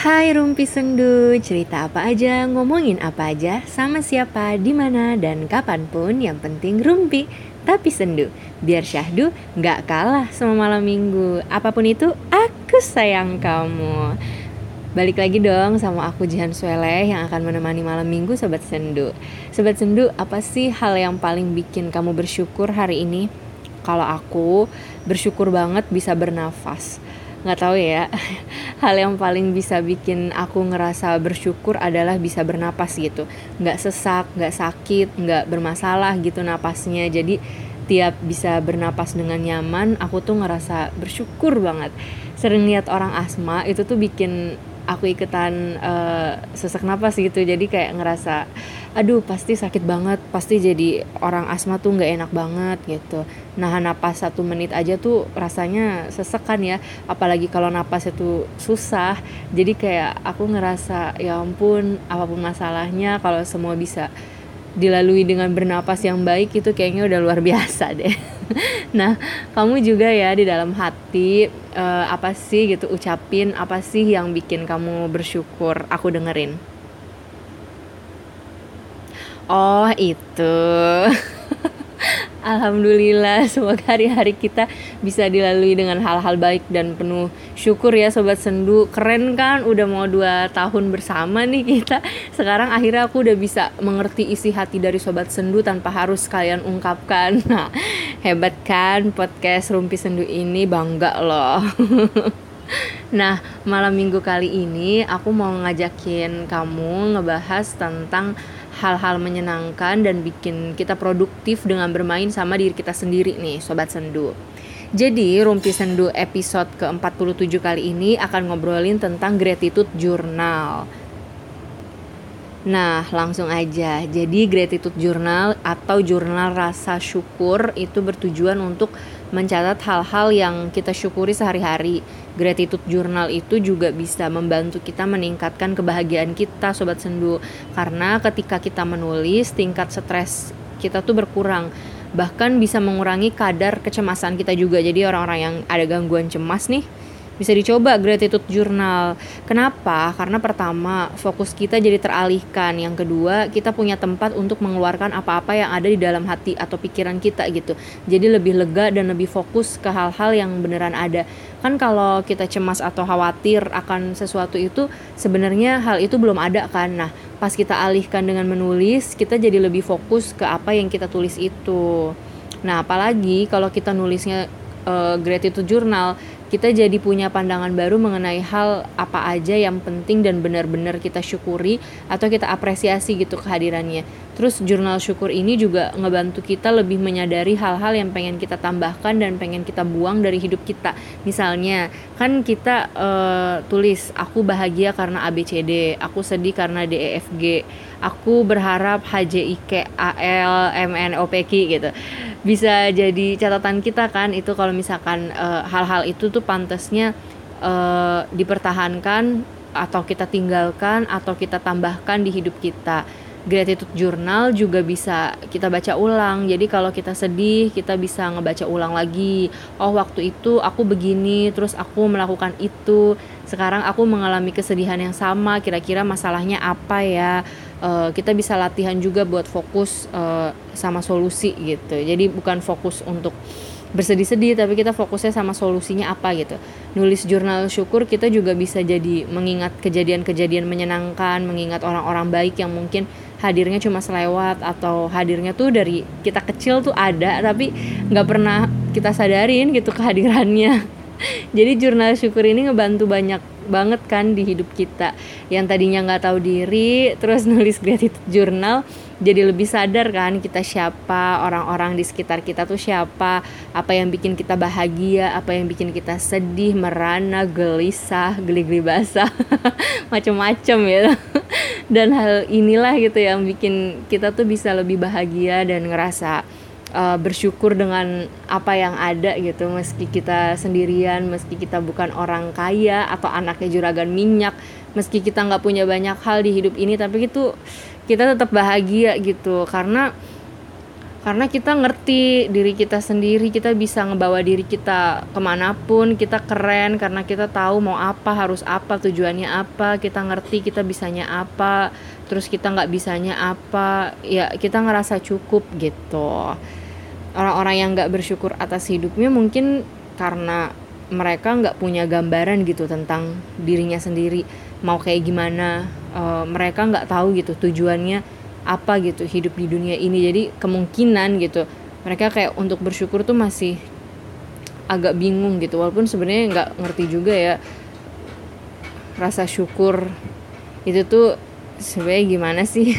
Hai Rumpi Sendu, cerita apa aja, ngomongin apa aja, sama siapa, di mana dan kapan pun, yang penting Rumpi, tapi sendu. Biar syahdu nggak kalah sama malam minggu. Apa pun itu, aku sayang kamu. Balik lagi dong sama aku Jihan Sueleh yang akan menemani malam minggu Sobat Sendu. Sobat Sendu, apa sih hal yang paling bikin kamu bersyukur hari ini? Kalau aku bersyukur banget bisa bernafas nggak tahu ya. Hal yang paling bisa bikin aku ngerasa bersyukur adalah bisa bernapas gitu. Nggak sesak nggak sakit nggak bermasalah gitu napasnya. Jadi tiap bisa bernapas dengan nyaman aku tuh ngerasa bersyukur banget. Sering lihat orang asma itu tuh bikin aku ikutan uh, sesak napas gitu. Jadi kayak ngerasa aduh pasti sakit banget pasti jadi orang asma tuh nggak enak banget gitu. Nah napas satu menit aja tuh rasanya sesek kan ya. Apalagi kalau napas itu susah. Jadi kayak aku ngerasa ya ampun apa pun masalahnya kalau semua bisa dilalui dengan bernapas yang baik itu kayaknya udah luar biasa deh. nah, kamu juga ya di dalam hati uh, apa sih gitu ucapin apa sih yang bikin kamu bersyukur? Aku dengerin. Oh, itu. Alhamdulillah semoga hari-hari kita bisa dilalui dengan hal-hal baik dan penuh syukur ya Sobat Sendu. Keren kan udah mau dua tahun bersama nih kita. Sekarang akhirnya aku udah bisa mengerti isi hati dari Sobat Sendu tanpa harus kalian ungkapkan. Nah hebat kan podcast Rumpi Sendu ini? Bangga loh. Nah, malam minggu kali ini aku mau ngajakin kamu ngebahas tentang hal-hal menyenangkan dan bikin kita produktif dengan bermain sama diri kita sendiri nih Sobat Sendu. Jadi Rumpi Sendu episode ke-47 kali ini akan ngobrolin tentang gratitude journal. Nah, langsung aja. Jadi gratitude journal atau jurnal rasa syukur itu bertujuan untuk mencatat hal-hal yang kita syukuri sehari-hari. Gratitude journal itu juga bisa membantu kita meningkatkan kebahagiaan kita sobat sendu karena ketika kita menulis tingkat stres kita tuh berkurang bahkan bisa mengurangi kadar kecemasan kita juga. Jadi orang-orang yang ada gangguan cemas nih bisa dicoba gratitude journal. Kenapa? Karena pertama, fokus kita jadi teralihkan. Yang kedua, kita punya tempat untuk mengeluarkan apa-apa yang ada di dalam hati atau pikiran kita gitu. Jadi lebih lega dan lebih fokus ke hal-hal yang beneran ada. Kan kalau kita cemas atau khawatir akan sesuatu itu sebenarnya hal itu belum ada kan. Nah, pas kita alihkan dengan menulis, kita jadi lebih fokus ke apa yang kita tulis itu. Nah, apalagi kalau kita nulisnya uh, gratitude journal kita jadi punya pandangan baru mengenai hal apa aja yang penting dan benar-benar kita syukuri atau kita apresiasi gitu kehadirannya. Terus jurnal syukur ini juga ngebantu kita lebih menyadari hal-hal yang pengen kita tambahkan dan pengen kita buang dari hidup kita. Misalnya, kan kita uh, tulis aku bahagia karena ABCD, aku sedih karena DEFG, aku berharap HJIK AL MNOPQ gitu bisa jadi catatan kita kan itu kalau misalkan eh, hal-hal uh, itu tuh pantasnya uh, dipertahankan atau kita tinggalkan atau kita tambahkan di hidup kita gratitude journal juga bisa kita baca ulang. Jadi kalau kita sedih, kita bisa ngebaca ulang lagi. Oh, waktu itu aku begini, terus aku melakukan itu. Sekarang aku mengalami kesedihan yang sama. Kira-kira masalahnya apa ya? uh, kita bisa latihan juga buat fokus uh, sama solusi gitu jadi bukan fokus untuk bersedih-sedih tapi kita fokusnya sama solusinya apa gitu nulis jurnal syukur kita juga bisa jadi mengingat kejadian-kejadian menyenangkan mengingat orang-orang baik yang mungkin hadirnya cuma selewat atau hadirnya tuh dari kita kecil tuh ada tapi nggak pernah kita sadarin gitu kehadirannya. Jadi jurnal syukur ini ngebantu banyak banget kan di hidup kita. Yang tadinya nggak tahu diri terus nulis gratitude journal jadi lebih sadar kan kita siapa orang-orang di sekitar kita tuh siapa apa yang bikin kita bahagia apa yang bikin kita sedih merana gelisah geli-geli basah macem-macem ya. Dan hal inilah gitu yang bikin kita tuh bisa lebih bahagia dan ngerasa uh, bersyukur dengan apa yang ada gitu. Meski kita sendirian meski kita bukan orang kaya atau anaknya juragan minyak meski kita nggak punya banyak hal di hidup ini tapi itu kita tetap bahagia gitu. Karena karena kita ngerti diri kita sendiri kita bisa ngebawa diri kita ke mana pun kita keren karena kita tahu mau apa harus apa tujuannya apa kita ngerti kita bisanya apa terus kita nggak bisanya apa ya kita ngerasa cukup gitu. Orang-orang yang nggak bersyukur atas hidupnya mungkin karena mereka nggak punya gambaran gitu tentang dirinya sendiri mau kayak gimana. Uh, mereka nggak tahu gitu tujuannya apa gitu hidup di dunia ini. Jadi kemungkinan gitu mereka kayak untuk bersyukur tuh masih agak bingung gitu. Walaupun sebenarnya nggak ngerti juga ya rasa syukur itu tuh sebenarnya gimana sih?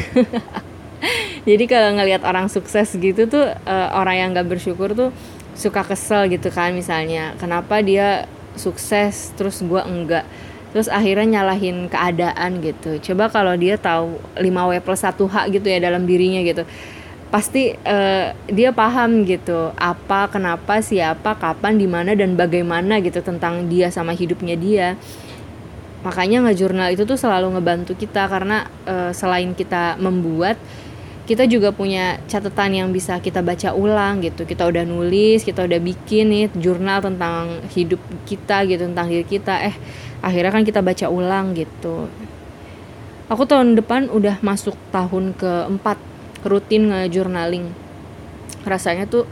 Jadi kalau ngelihat orang sukses gitu tuh uh, orang yang nggak bersyukur tuh suka kesel gitu kan misalnya. Kenapa dia sukses terus gue enggak? Terus akhirnya nyalahin keadaan gitu. Coba kalau dia tahu 5W plus 1H gitu ya dalam dirinya gitu pasti uh, dia paham gitu apa kenapa siapa kapan di mana dan bagaimana gitu tentang dia sama hidupnya dia makanya ngejurnal itu tuh selalu ngebantu kita karena uh, selain kita membuat kita juga punya catatan yang bisa kita baca ulang gitu. Kita udah nulis kita udah bikin nih jurnal tentang hidup kita gitu tentang diri kita. Eh akhirnya kan kita baca ulang gitu. Aku tahun depan udah masuk tahun keempat rutin nge-journaling. Rasanya tuh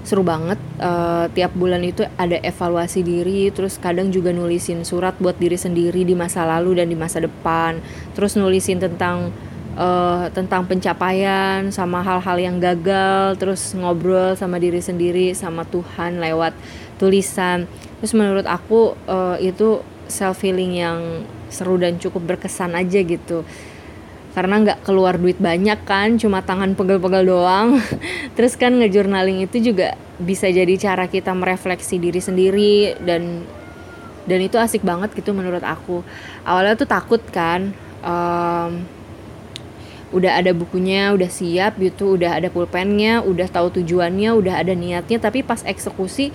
seru banget uh, tiap bulan itu ada evaluasi diri terus kadang juga nulisin surat buat diri sendiri di masa lalu dan di masa depan. Terus nulisin tentang uh, tentang pencapaian sama hal-hal yang gagal terus ngobrol sama diri sendiri sama Tuhan lewat tulisan. Terus menurut aku uh, itu self healing yang seru dan cukup berkesan aja gitu karena nggak keluar duit banyak kan cuma tangan pegel-pegel doang. Terus kan ngejurnaling itu juga bisa jadi cara kita merefleksi diri sendiri dan dan itu asik banget gitu menurut aku. Awalnya tuh takut kan um, udah ada bukunya, udah siap gitu, udah ada pulpennya, udah tahu tujuannya, udah ada niatnya, tapi pas eksekusi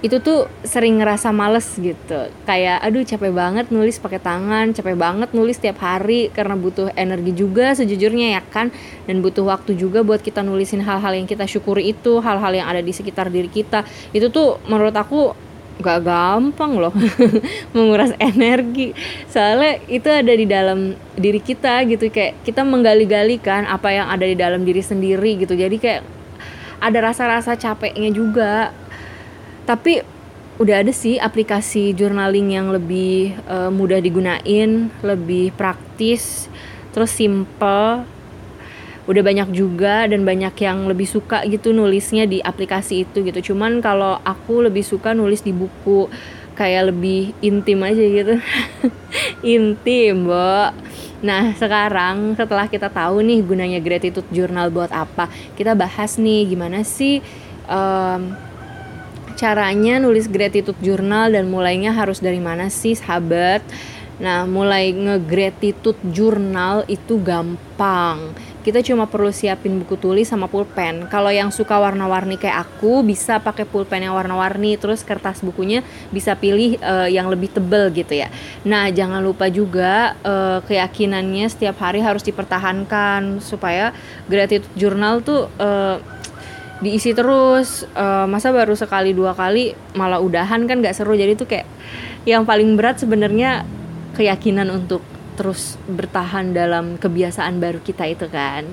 itu tuh sering ngerasa males gitu. Kayak aduh capek banget nulis pakai tangan capek banget nulis tiap hari karena butuh energi juga sejujurnya ya kan? Dan butuh waktu juga buat kita nulisin hal-hal yang kita syukuri itu hal-hal yang ada di sekitar diri kita. Itu tuh menurut aku gak gampang loh menguras energi. Soalnya itu ada di dalam diri kita gitu kayak kita menggali-gali kan apa yang ada di dalam diri sendiri gitu. Jadi kayak ada rasa-rasa capeknya juga tapi udah ada sih aplikasi journaling yang lebih uh, mudah digunain lebih praktis terus simple. Udah banyak juga dan banyak yang lebih suka gitu nulisnya di aplikasi itu gitu. Cuman kalau aku lebih suka nulis di buku kayak lebih intim aja gitu. Intim mbak nah sekarang setelah kita tahu nih gunanya gratitude journal buat apa kita bahas nih gimana sih um, caranya nulis gratitude journal dan mulainya harus dari mana sih sahabat Nah, mulai nge-gratitude journal itu gampang. Kita cuma perlu siapin buku tulis sama pulpen. Kalau yang suka warna-warni kayak aku bisa pakai pulpen yang warna-warni, terus kertas bukunya bisa pilih uh, yang lebih tebel gitu ya. Nah, jangan lupa juga uh, keyakinannya setiap hari harus dipertahankan supaya gratitude journal tuh uh, diisi terus uh, masa baru sekali dua kali malah udahan kan gak seru jadi tuh kayak yang paling berat sebenarnya keyakinan untuk terus bertahan dalam kebiasaan baru kita itu kan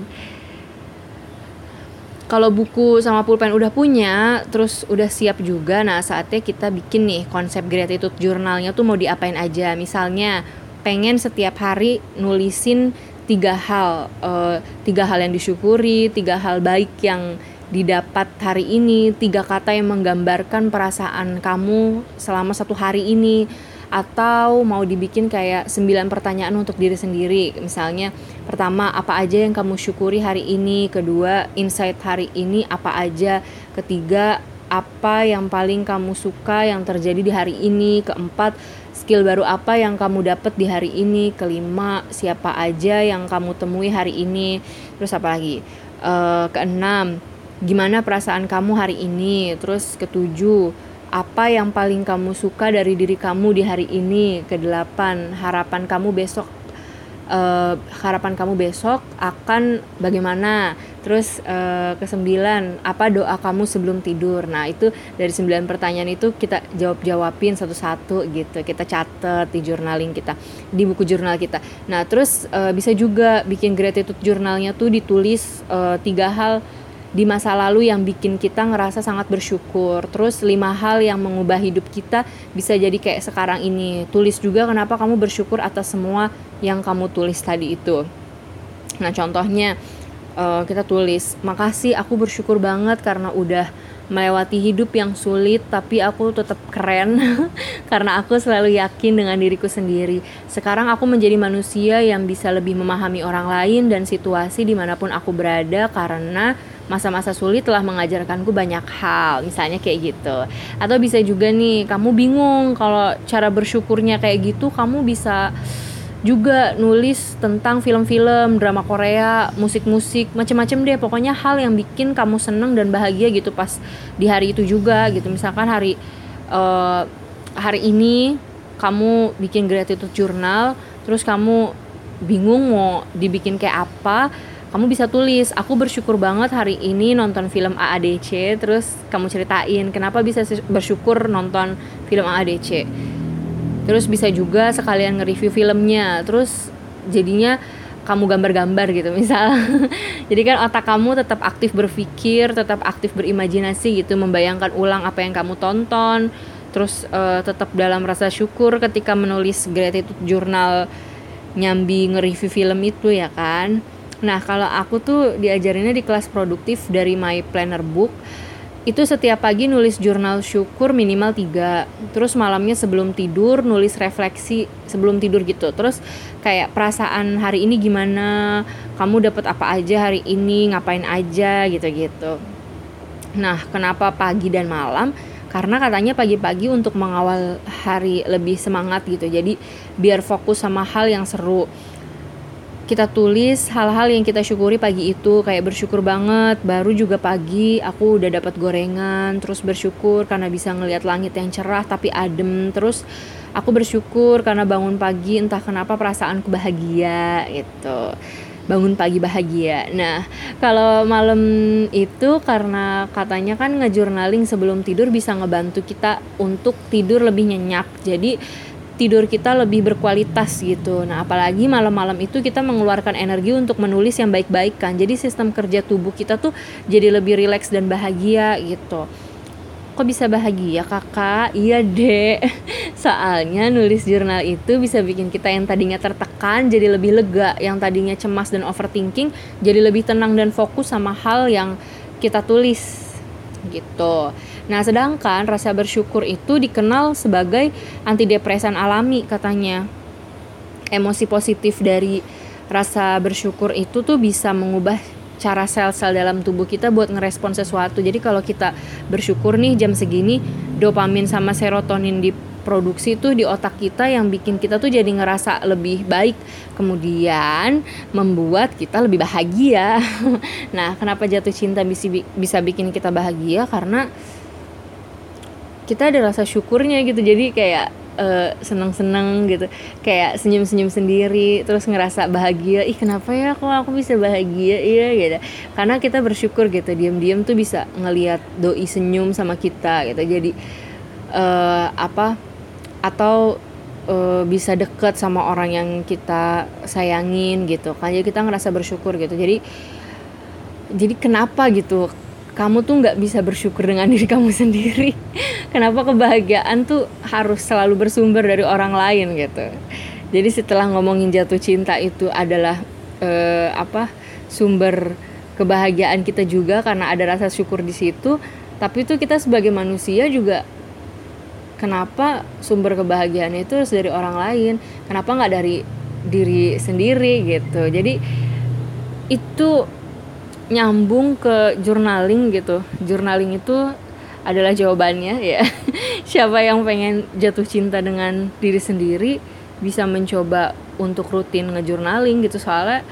kalau buku sama pulpen udah punya, terus udah siap juga, nah saatnya kita bikin nih konsep gratitude jurnalnya tuh mau diapain aja. Misalnya pengen setiap hari nulisin tiga hal, uh, tiga hal yang disyukuri, tiga hal baik yang didapat hari ini, tiga kata yang menggambarkan perasaan kamu selama satu hari ini. Atau mau dibikin kayak sembilan pertanyaan untuk diri sendiri. Misalnya pertama apa aja yang kamu syukuri hari ini? Kedua insight hari ini apa aja? Ketiga apa yang paling kamu suka yang terjadi di hari ini? Keempat skill baru apa yang kamu dapat di hari ini? Kelima siapa aja yang kamu temui hari ini? Terus apa lagi? Uh, keenam gimana perasaan kamu hari ini? Terus ketujuh apa yang paling kamu suka dari diri kamu di hari ini? Kedelapan harapan kamu besok uh, harapan kamu besok akan bagaimana? Terus uh, kesembilan apa doa kamu sebelum tidur? Nah itu dari sembilan pertanyaan itu kita jawab jawabin satu-satu gitu. Kita catat di journaling kita di buku jurnal kita. Nah terus uh, bisa juga bikin gratitude jurnalnya tuh ditulis uh, tiga hal di masa lalu yang bikin kita ngerasa sangat bersyukur. Terus lima hal yang mengubah hidup kita bisa jadi kayak sekarang ini. Tulis juga kenapa kamu bersyukur atas semua yang kamu tulis tadi itu. Nah, contohnya uh, kita tulis, "Makasih aku bersyukur banget karena udah melewati hidup yang sulit tapi aku tetap keren karena aku selalu yakin dengan diriku sendiri. Sekarang aku menjadi manusia yang bisa lebih memahami orang lain dan situasi di mana pun aku berada karena masa-masa sulit telah mengajarkanku banyak hal misalnya kayak gitu atau bisa juga nih kamu bingung kalau cara bersyukurnya kayak gitu kamu bisa juga nulis tentang film-film, drama Korea, musik-musik, macam-macam deh. Pokoknya hal yang bikin kamu seneng dan bahagia gitu pas di hari itu juga gitu. Misalkan hari uh, hari ini kamu bikin gratitude journal, terus kamu bingung mau dibikin kayak apa, kamu bisa tulis aku bersyukur banget hari ini nonton film AADC terus kamu ceritain kenapa bisa bersyukur nonton film AADC terus bisa juga sekalian nge-review filmnya terus jadinya kamu gambar-gambar gitu misal. Jadi kan otak kamu tetap aktif berpikir tetap aktif berimajinasi gitu membayangkan ulang apa yang kamu tonton terus uh, tetap dalam rasa syukur ketika menulis gratitude journal nyambi nge-review film itu ya kan nah kalau aku tuh diajarinnya di kelas produktif dari My Planner Book itu setiap pagi nulis jurnal syukur minimal tiga. Terus malamnya sebelum tidur nulis refleksi sebelum tidur gitu. Terus kayak perasaan hari ini gimana kamu dapat apa aja hari ini ngapain aja gitu gitu nah kenapa pagi dan malam? Karena katanya pagi-pagi untuk mengawal hari lebih semangat gitu. Jadi biar fokus sama hal yang seru kita tulis hal-hal yang kita syukuri pagi itu kayak bersyukur banget baru juga pagi aku udah dapat gorengan terus bersyukur karena bisa ngelihat langit yang cerah tapi adem terus aku bersyukur karena bangun pagi entah kenapa perasaanku bahagia gitu. Bangun pagi bahagia. Nah kalau malam itu karena katanya kan ngejurnaling sebelum tidur bisa ngebantu kita untuk tidur lebih nyenyak. Jadi tidur kita lebih berkualitas gitu. Nah, apalagi malam-malam itu kita mengeluarkan energi untuk menulis yang baik-baik kan. Jadi sistem kerja tubuh kita tuh jadi lebih rileks dan bahagia gitu. Kok bisa bahagia kakak? Iya dek Soalnya nulis jurnal itu bisa bikin kita yang tadinya tertekan jadi lebih lega Yang tadinya cemas dan overthinking jadi lebih tenang dan fokus sama hal yang kita tulis gitu Nah, sedangkan rasa bersyukur itu dikenal sebagai antidepresan alami katanya. Emosi positif dari rasa bersyukur itu tuh bisa mengubah cara sel-sel dalam tubuh kita buat ngerespon sesuatu. Jadi kalau kita bersyukur nih jam segini, dopamin sama serotonin diproduksi tuh di otak kita yang bikin kita tuh jadi ngerasa lebih baik. Kemudian membuat kita lebih bahagia. nah, kenapa jatuh cinta bisa bisa bikin kita bahagia? Karena kita ada rasa syukurnya gitu. Jadi kayak uh, seneng-seneng gitu. Kayak senyum-senyum sendiri terus ngerasa bahagia. Ih kenapa ya kok aku bisa bahagia? Iya gitu. Karena kita bersyukur gitu diam-diam tuh bisa ngelihat doi senyum sama kita gitu. Jadi uh, apa atau uh, bisa deket sama orang yang kita sayangin gitu kan. Jadi kita ngerasa bersyukur gitu. Jadi jadi kenapa gitu kamu tuh nggak bisa bersyukur dengan diri kamu sendiri. Kenapa kebahagiaan tuh harus selalu bersumber dari orang lain gitu? Jadi setelah ngomongin jatuh cinta itu adalah uh, apa sumber kebahagiaan kita juga karena ada rasa syukur di situ. Tapi itu kita sebagai manusia juga kenapa sumber kebahagiaan itu harus dari orang lain? Kenapa nggak dari diri sendiri gitu? Jadi itu nyambung ke journaling gitu. Journaling itu adalah jawabannya ya. Siapa yang pengen jatuh cinta dengan diri sendiri bisa mencoba untuk rutin ngejurnaling gitu. Soalnya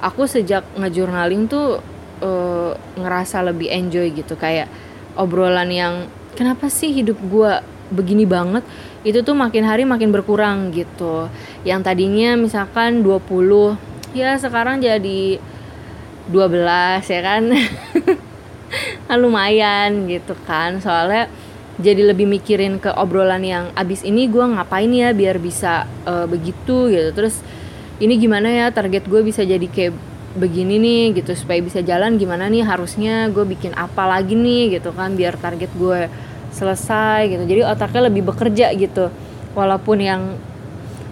aku sejak ngejurnaling tuh uh, ngerasa lebih enjoy gitu. Kayak obrolan yang kenapa sih hidup gue begini banget? Itu tuh makin hari makin berkurang gitu. Yang tadinya misalkan 20 ya sekarang jadi 12 ya kan? Kan lumayan gitu kan. Soalnya jadi lebih mikirin ke obrolan yang abis ini gue ngapain ya biar bisa uh, begitu gitu. Terus ini gimana ya target gue bisa jadi kayak begini nih gitu supaya bisa jalan gimana nih harusnya gue bikin apa lagi nih gitu kan biar target gue selesai gitu. Jadi otaknya lebih bekerja gitu. Walaupun yang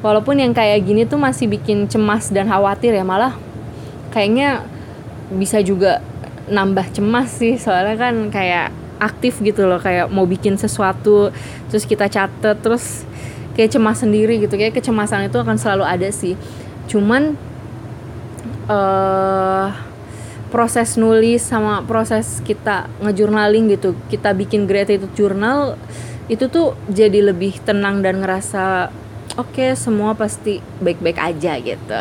walaupun yang kayak gini tuh masih bikin cemas dan khawatir ya malah kayaknya bisa juga nambah cemas sih soalnya kan kayak aktif gitu loh kayak mau bikin sesuatu terus kita catet terus kayak cemas sendiri gitu. Kayak kecemasan itu akan selalu ada sih. Cuman uh, proses nulis sama proses kita ngejurnaling gitu kita bikin gratitude journal itu tuh jadi lebih tenang dan ngerasa oke okay, semua pasti baik-baik aja gitu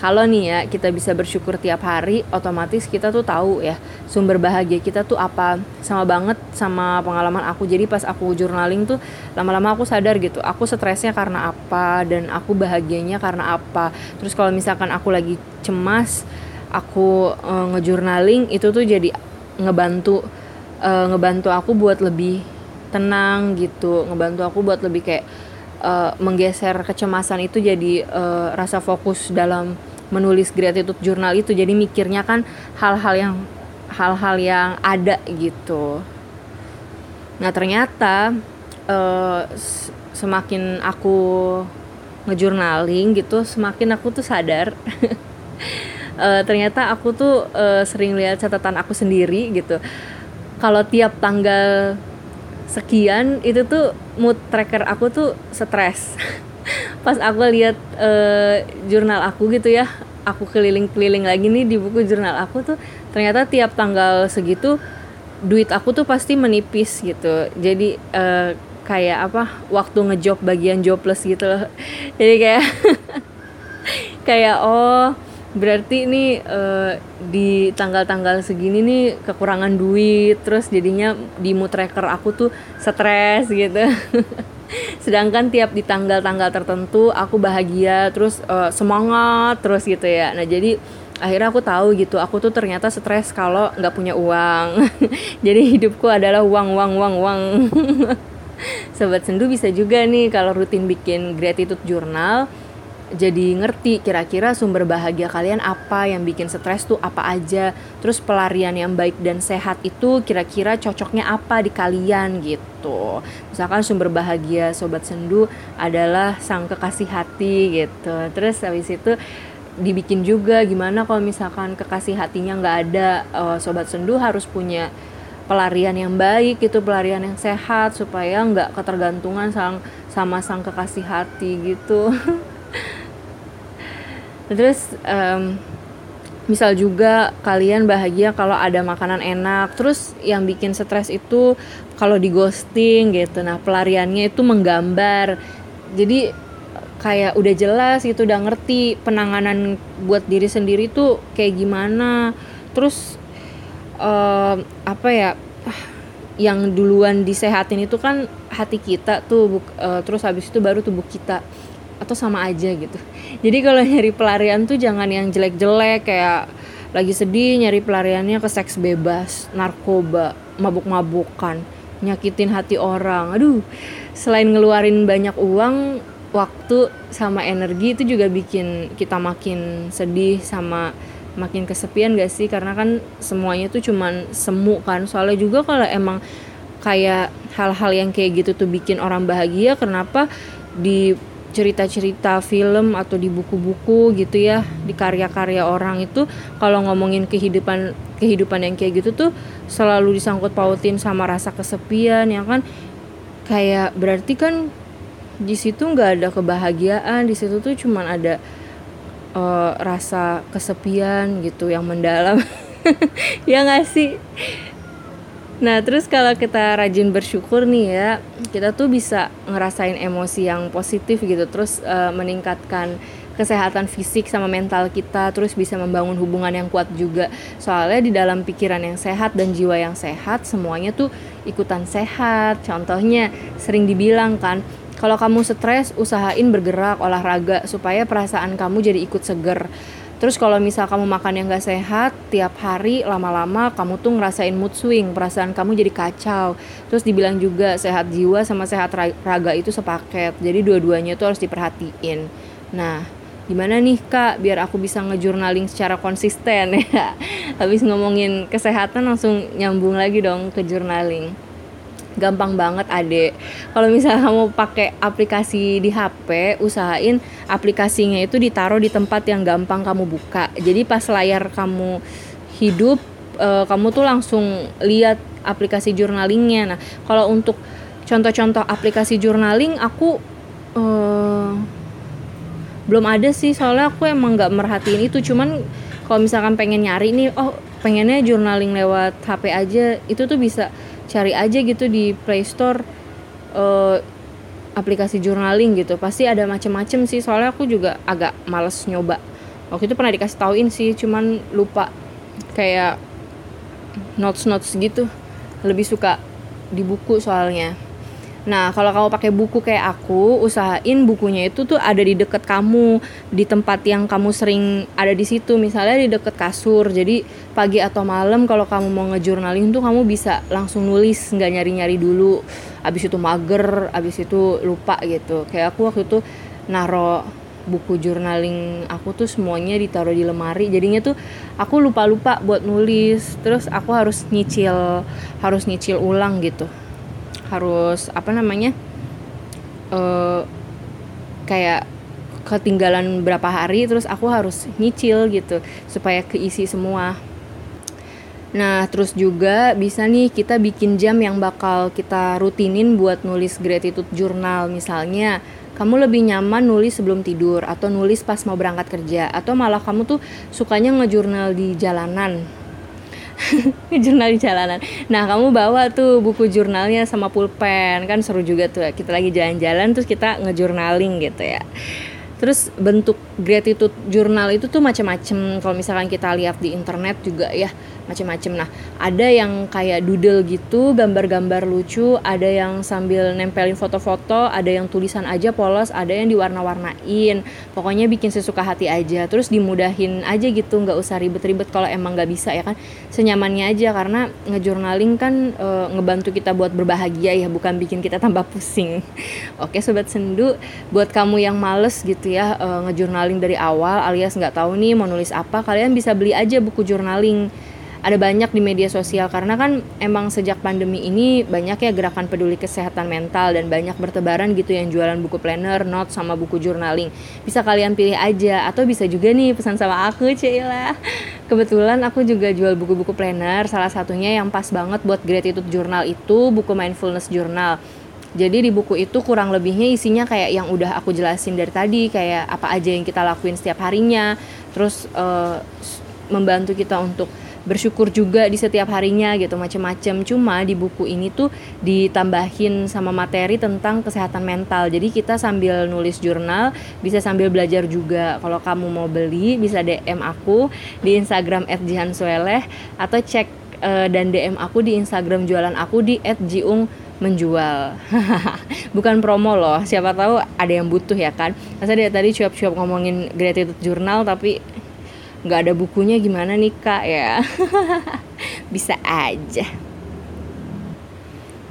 kalau nih ya kita bisa bersyukur tiap hari otomatis kita tuh tahu ya sumber bahagia kita tuh apa. Sama banget sama pengalaman aku. Jadi pas aku journaling tuh lama-lama aku sadar gitu aku stresnya karena apa dan aku bahagianya karena apa. Terus kalau misalkan aku lagi cemas aku uh, ngejurnaling itu tuh jadi ngebantu uh, ngebantu aku buat lebih tenang gitu. Ngebantu aku buat lebih kayak uh, menggeser kecemasan itu jadi uh, rasa fokus dalam menulis gratitude jurnal itu. Jadi mikirnya kan hal-hal yang hal-hal yang ada gitu. Nah ternyata uh, semakin aku ngejurnaling gitu semakin aku tuh sadar. Uh, ternyata aku tuh uh, sering lihat catatan aku sendiri gitu. Kalau tiap tanggal sekian itu tuh mood tracker aku tuh stres pas aku lihat uh, jurnal aku gitu ya aku keliling-keliling lagi nih di buku jurnal aku tuh ternyata tiap tanggal segitu duit aku tuh pasti menipis gitu. Jadi uh, kayak apa waktu ngejob bagian jobless gitu loh. Jadi kayak kayak oh berarti ini uh, di tanggal-tanggal segini nih kekurangan duit terus jadinya di mood tracker aku tuh stres gitu sedangkan tiap di tanggal-tanggal tertentu aku bahagia terus uh, semangat terus gitu ya. Nah jadi akhirnya aku tahu gitu aku tuh ternyata stres kalau nggak punya uang. Jadi hidupku adalah uang uang uang uang. Sobat sendu bisa juga nih kalau rutin bikin gratitude journal jadi ngerti kira-kira sumber bahagia kalian apa yang bikin stres tuh apa aja. Terus pelarian yang baik dan sehat itu kira-kira cocoknya apa di kalian gitu. Misalkan sumber bahagia sobat sendu adalah sang kekasih hati gitu. Terus habis itu dibikin juga gimana kalau misalkan kekasih hatinya nggak ada uh, sobat sendu harus punya pelarian yang baik itu pelarian yang sehat supaya nggak ketergantungan sang sama sang kekasih hati gitu terus um, misal juga kalian bahagia kalau ada makanan enak. Terus yang bikin stres itu kalau di ghosting gitu. Nah pelariannya itu menggambar. Jadi kayak udah jelas itu udah ngerti penanganan buat diri sendiri tuh kayak gimana. Terus um, apa ya yang duluan disehatin itu kan hati kita tuh uh, terus habis itu baru tubuh kita atau sama aja gitu. Jadi kalau nyari pelarian tuh jangan yang jelek-jelek kayak lagi sedih nyari pelariannya ke seks bebas narkoba mabuk-mabukan nyakitin hati orang. Aduh selain ngeluarin banyak uang waktu sama energi itu juga bikin kita makin sedih sama makin kesepian gak sih? Karena kan semuanya tuh cuman semu kan. Soalnya juga kalau emang kayak hal-hal yang kayak gitu tuh bikin orang bahagia kenapa di cerita-cerita film atau di buku-buku gitu ya di karya-karya orang itu kalau ngomongin kehidupan kehidupan yang kayak gitu tuh selalu disangkut pautin sama rasa kesepian ya kan? Kayak berarti kan di situ nggak ada kebahagiaan di situ tuh cuman ada uh, rasa kesepian gitu yang mendalam. Ya nggak sih Nah, terus kalau kita rajin bersyukur nih ya, kita tuh bisa ngerasain emosi yang positif gitu, terus uh, meningkatkan kesehatan fisik sama mental kita, terus bisa membangun hubungan yang kuat juga. Soalnya di dalam pikiran yang sehat dan jiwa yang sehat, semuanya tuh ikutan sehat. Contohnya sering dibilang kan, kalau kamu stres usahain bergerak olahraga supaya perasaan kamu jadi ikut seger Terus kalau misal kamu makan yang gak sehat, tiap hari lama-lama kamu tuh ngerasain mood swing, perasaan kamu jadi kacau. Terus dibilang juga sehat jiwa sama sehat raga itu sepaket. Jadi dua-duanya tuh harus diperhatiin. Nah, gimana nih kak biar aku bisa ngejurnaling secara konsisten ya. Habis ngomongin kesehatan langsung nyambung lagi dong ke journaling gampang banget adek kalau misalnya kamu pakai aplikasi di HP usahain aplikasinya itu ditaruh di tempat yang gampang kamu buka. Jadi pas layar kamu hidup uh, kamu tuh langsung lihat aplikasi journalingnya. Nah kalau untuk contoh-contoh aplikasi journaling aku uh, belum ada sih. Soalnya aku emang nggak merhatiin itu. Cuman kalau misalkan pengen nyari nih oh pengennya journaling lewat HP aja itu tuh bisa cari aja gitu di Play Store uh, aplikasi journaling gitu. Pasti ada macem-macem sih soalnya aku juga agak males nyoba. Waktu itu pernah dikasih tauin sih cuman lupa. Kayak notes notes gitu. Lebih suka di buku soalnya Nah, kalau kamu pakai buku kayak aku, usahain bukunya itu tuh ada di deket kamu, di tempat yang kamu sering ada di situ, misalnya di deket kasur. Jadi pagi atau malam kalau kamu mau ngejurnalin tuh kamu bisa langsung nulis, nggak nyari-nyari dulu. Abis itu mager, abis itu lupa gitu. Kayak aku waktu itu naro buku journaling aku tuh semuanya ditaruh di lemari jadinya tuh aku lupa-lupa buat nulis terus aku harus nyicil harus nyicil ulang gitu harus apa namanya uh, kayak ketinggalan berapa hari terus aku harus nyicil gitu supaya keisi semua Nah, terus juga bisa nih kita bikin jam yang bakal kita rutinin buat nulis gratitude journal. Misalnya, kamu lebih nyaman nulis sebelum tidur atau nulis pas mau berangkat kerja atau malah kamu tuh sukanya ngejurnal di jalanan jurnal di jalanan. Nah, kamu bawa tuh buku jurnalnya sama pulpen, kan seru juga tuh. Kita lagi jalan-jalan terus kita ngejurnaling gitu ya. Terus bentuk gratitude jurnal itu tuh macam-macam. Kalau misalkan kita lihat di internet juga ya macam-macam. Nah, ada yang kayak doodle gitu, gambar-gambar lucu, ada yang sambil nempelin foto-foto, ada yang tulisan aja polos, ada yang diwarna-warnain. Pokoknya bikin sesuka hati aja. Terus dimudahin aja gitu, nggak usah ribet-ribet kalau emang nggak bisa ya kan. Senyamannya aja karena ngejurnaling kan e, ngebantu kita buat berbahagia ya, bukan bikin kita tambah pusing. Oke sobat sendu, buat kamu yang males gitu ya e, ngejurnaling dari awal alias nggak tahu nih mau nulis apa, kalian bisa beli aja buku journaling ada banyak di media sosial karena kan emang sejak pandemi ini banyak ya gerakan peduli kesehatan mental dan banyak bertebaran gitu yang jualan buku planner, notes sama buku journaling. Bisa kalian pilih aja atau bisa juga nih pesan sama aku Cila. Kebetulan aku juga jual buku-buku planner, salah satunya yang pas banget buat gratitude journal itu buku mindfulness journal. Jadi di buku itu kurang lebihnya isinya kayak yang udah aku jelasin dari tadi, kayak apa aja yang kita lakuin setiap harinya, terus uh, membantu kita untuk bersyukur juga di setiap harinya gitu macem-macem. Cuma di buku ini tuh ditambahin sama materi tentang kesehatan mental. Jadi kita sambil nulis jurnal bisa sambil belajar juga. Kalau kamu mau beli bisa DM aku di Instagram @jihansueleh atau cek uh, dan DM aku di Instagram jualan aku di @jiung menjual bukan promo loh siapa tahu ada yang butuh ya kan? Masa dia tadi cuap-cuap ngomongin gratitude journal tapi nggak ada bukunya gimana nih kak? Ya. Bisa aja.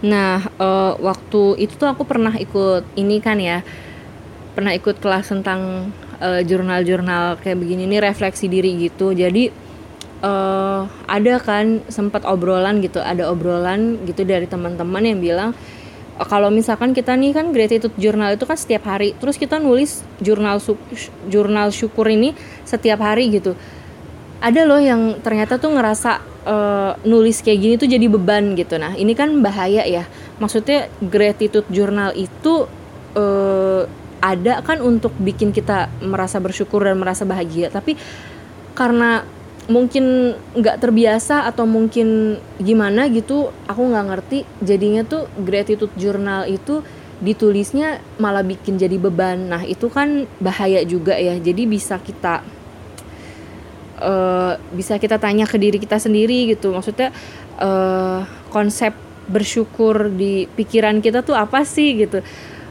Nah uh, waktu itu tuh aku pernah ikut ini kan ya. Pernah ikut kelas tentang uh, jurnal-jurnal kayak begini nih refleksi diri gitu. Jadi uh, ada kan sempat obrolan gitu ada obrolan gitu dari teman-teman yang bilang kalau misalkan kita nih kan gratitude journal itu kan setiap hari. Terus kita nulis jurnal jurnal syukur ini setiap hari gitu. Ada loh yang ternyata tuh ngerasa uh, nulis kayak gini tuh jadi beban gitu. Nah ini kan bahaya ya. Maksudnya gratitude journal itu uh, ada kan untuk bikin kita merasa bersyukur dan merasa bahagia. Tapi karena mungkin nggak terbiasa atau mungkin gimana gitu aku nggak ngerti. Jadinya tuh gratitude journal itu ditulisnya malah bikin jadi beban. Nah itu kan bahaya juga ya. Jadi bisa kita uh, bisa kita tanya ke diri kita sendiri gitu. Maksudnya uh, konsep bersyukur di pikiran kita tuh apa sih gitu?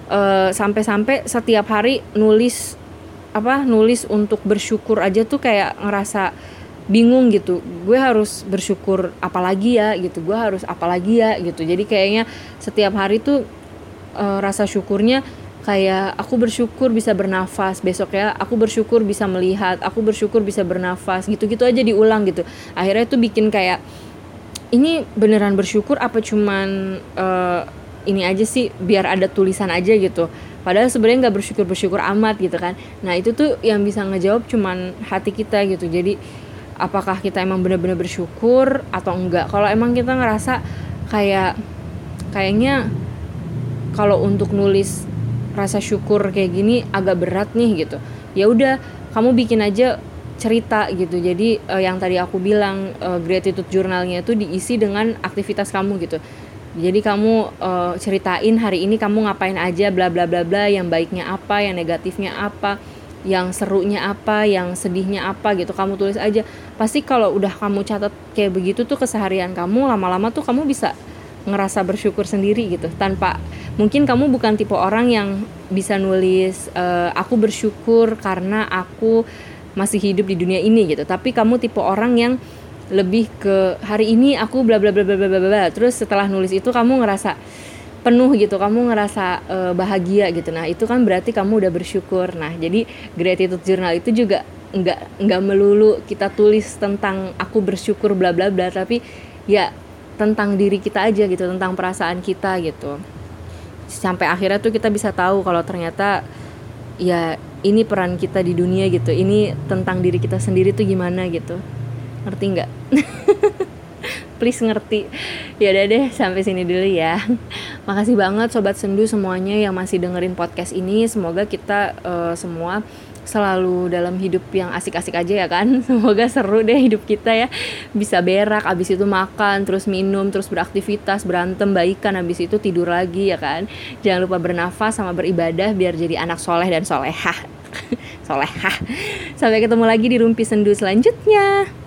Uh, sampai-sampai setiap hari nulis apa nulis untuk bersyukur aja tuh kayak ngerasa bingung gitu. Gue harus bersyukur apalagi ya gitu. Gue harus apalagi ya gitu. Jadi kayaknya setiap hari tuh uh, rasa syukurnya kayak aku bersyukur bisa bernafas. Besok ya aku bersyukur bisa melihat aku bersyukur bisa bernafas gitu-gitu aja diulang gitu. Akhirnya tuh bikin kayak ini beneran bersyukur apa cuman uh, ini aja sih biar ada tulisan aja gitu. Padahal sebenarnya nggak bersyukur bersyukur amat gitu kan. Nah itu tuh yang bisa ngejawab cuman hati kita gitu. Jadi apakah kita emang bener-bener bersyukur atau enggak. Kalau emang kita ngerasa kayak kayaknya kalau untuk nulis rasa syukur kayak gini agak berat nih gitu. Ya udah kamu bikin aja cerita gitu. Jadi uh, yang tadi aku bilang uh, gratitude journalnya itu diisi dengan aktivitas kamu gitu. Jadi kamu uh, ceritain hari ini kamu ngapain aja bla bla bla bla yang baiknya apa yang negatifnya apa yang serunya apa yang sedihnya apa gitu kamu tulis aja. Pasti kalau udah kamu catat kayak begitu tuh keseharian kamu lama-lama tuh kamu bisa ngerasa bersyukur sendiri gitu. Tanpa mungkin kamu bukan tipe orang yang bisa nulis uh, aku bersyukur karena aku masih hidup di dunia ini gitu. Tapi kamu tipe orang yang lebih ke hari ini aku bla bla bla bla bla bla. Terus setelah nulis itu kamu ngerasa penuh gitu kamu ngerasa uh, bahagia gitu. Nah itu kan berarti kamu udah bersyukur. Nah jadi gratitude journal itu juga nggak nggak melulu kita tulis tentang aku bersyukur bla bla bla tapi ya tentang diri kita aja gitu tentang perasaan kita gitu. Sampai akhirnya tuh kita bisa tahu kalau ternyata ya ini peran kita di dunia gitu. Ini tentang diri kita sendiri tuh gimana gitu. Ngerti nggak? Please ngerti. Ya deh sampai sini dulu ya makasih banget sobat sendu semuanya yang masih dengerin podcast ini. Semoga kita uh, semua selalu dalam hidup yang asik-asik aja ya kan? Semoga seru deh hidup kita ya. Bisa berak abis itu makan terus minum terus beraktivitas berantem baikan abis itu tidur lagi ya kan? Jangan lupa bernafas sama beribadah biar jadi anak soleh dan solehah. Solehah. Sampai ketemu lagi di rumpi sendu selanjutnya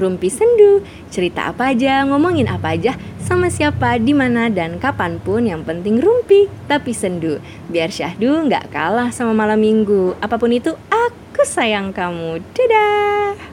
Rumpi Sendu, cerita apa aja, ngomongin apa aja, sama siapa, di mana dan kapan pun yang penting rumpi tapi sendu. Biar syahdu nggak kalah sama malam minggu. Apa pun itu, aku sayang kamu. Dadah!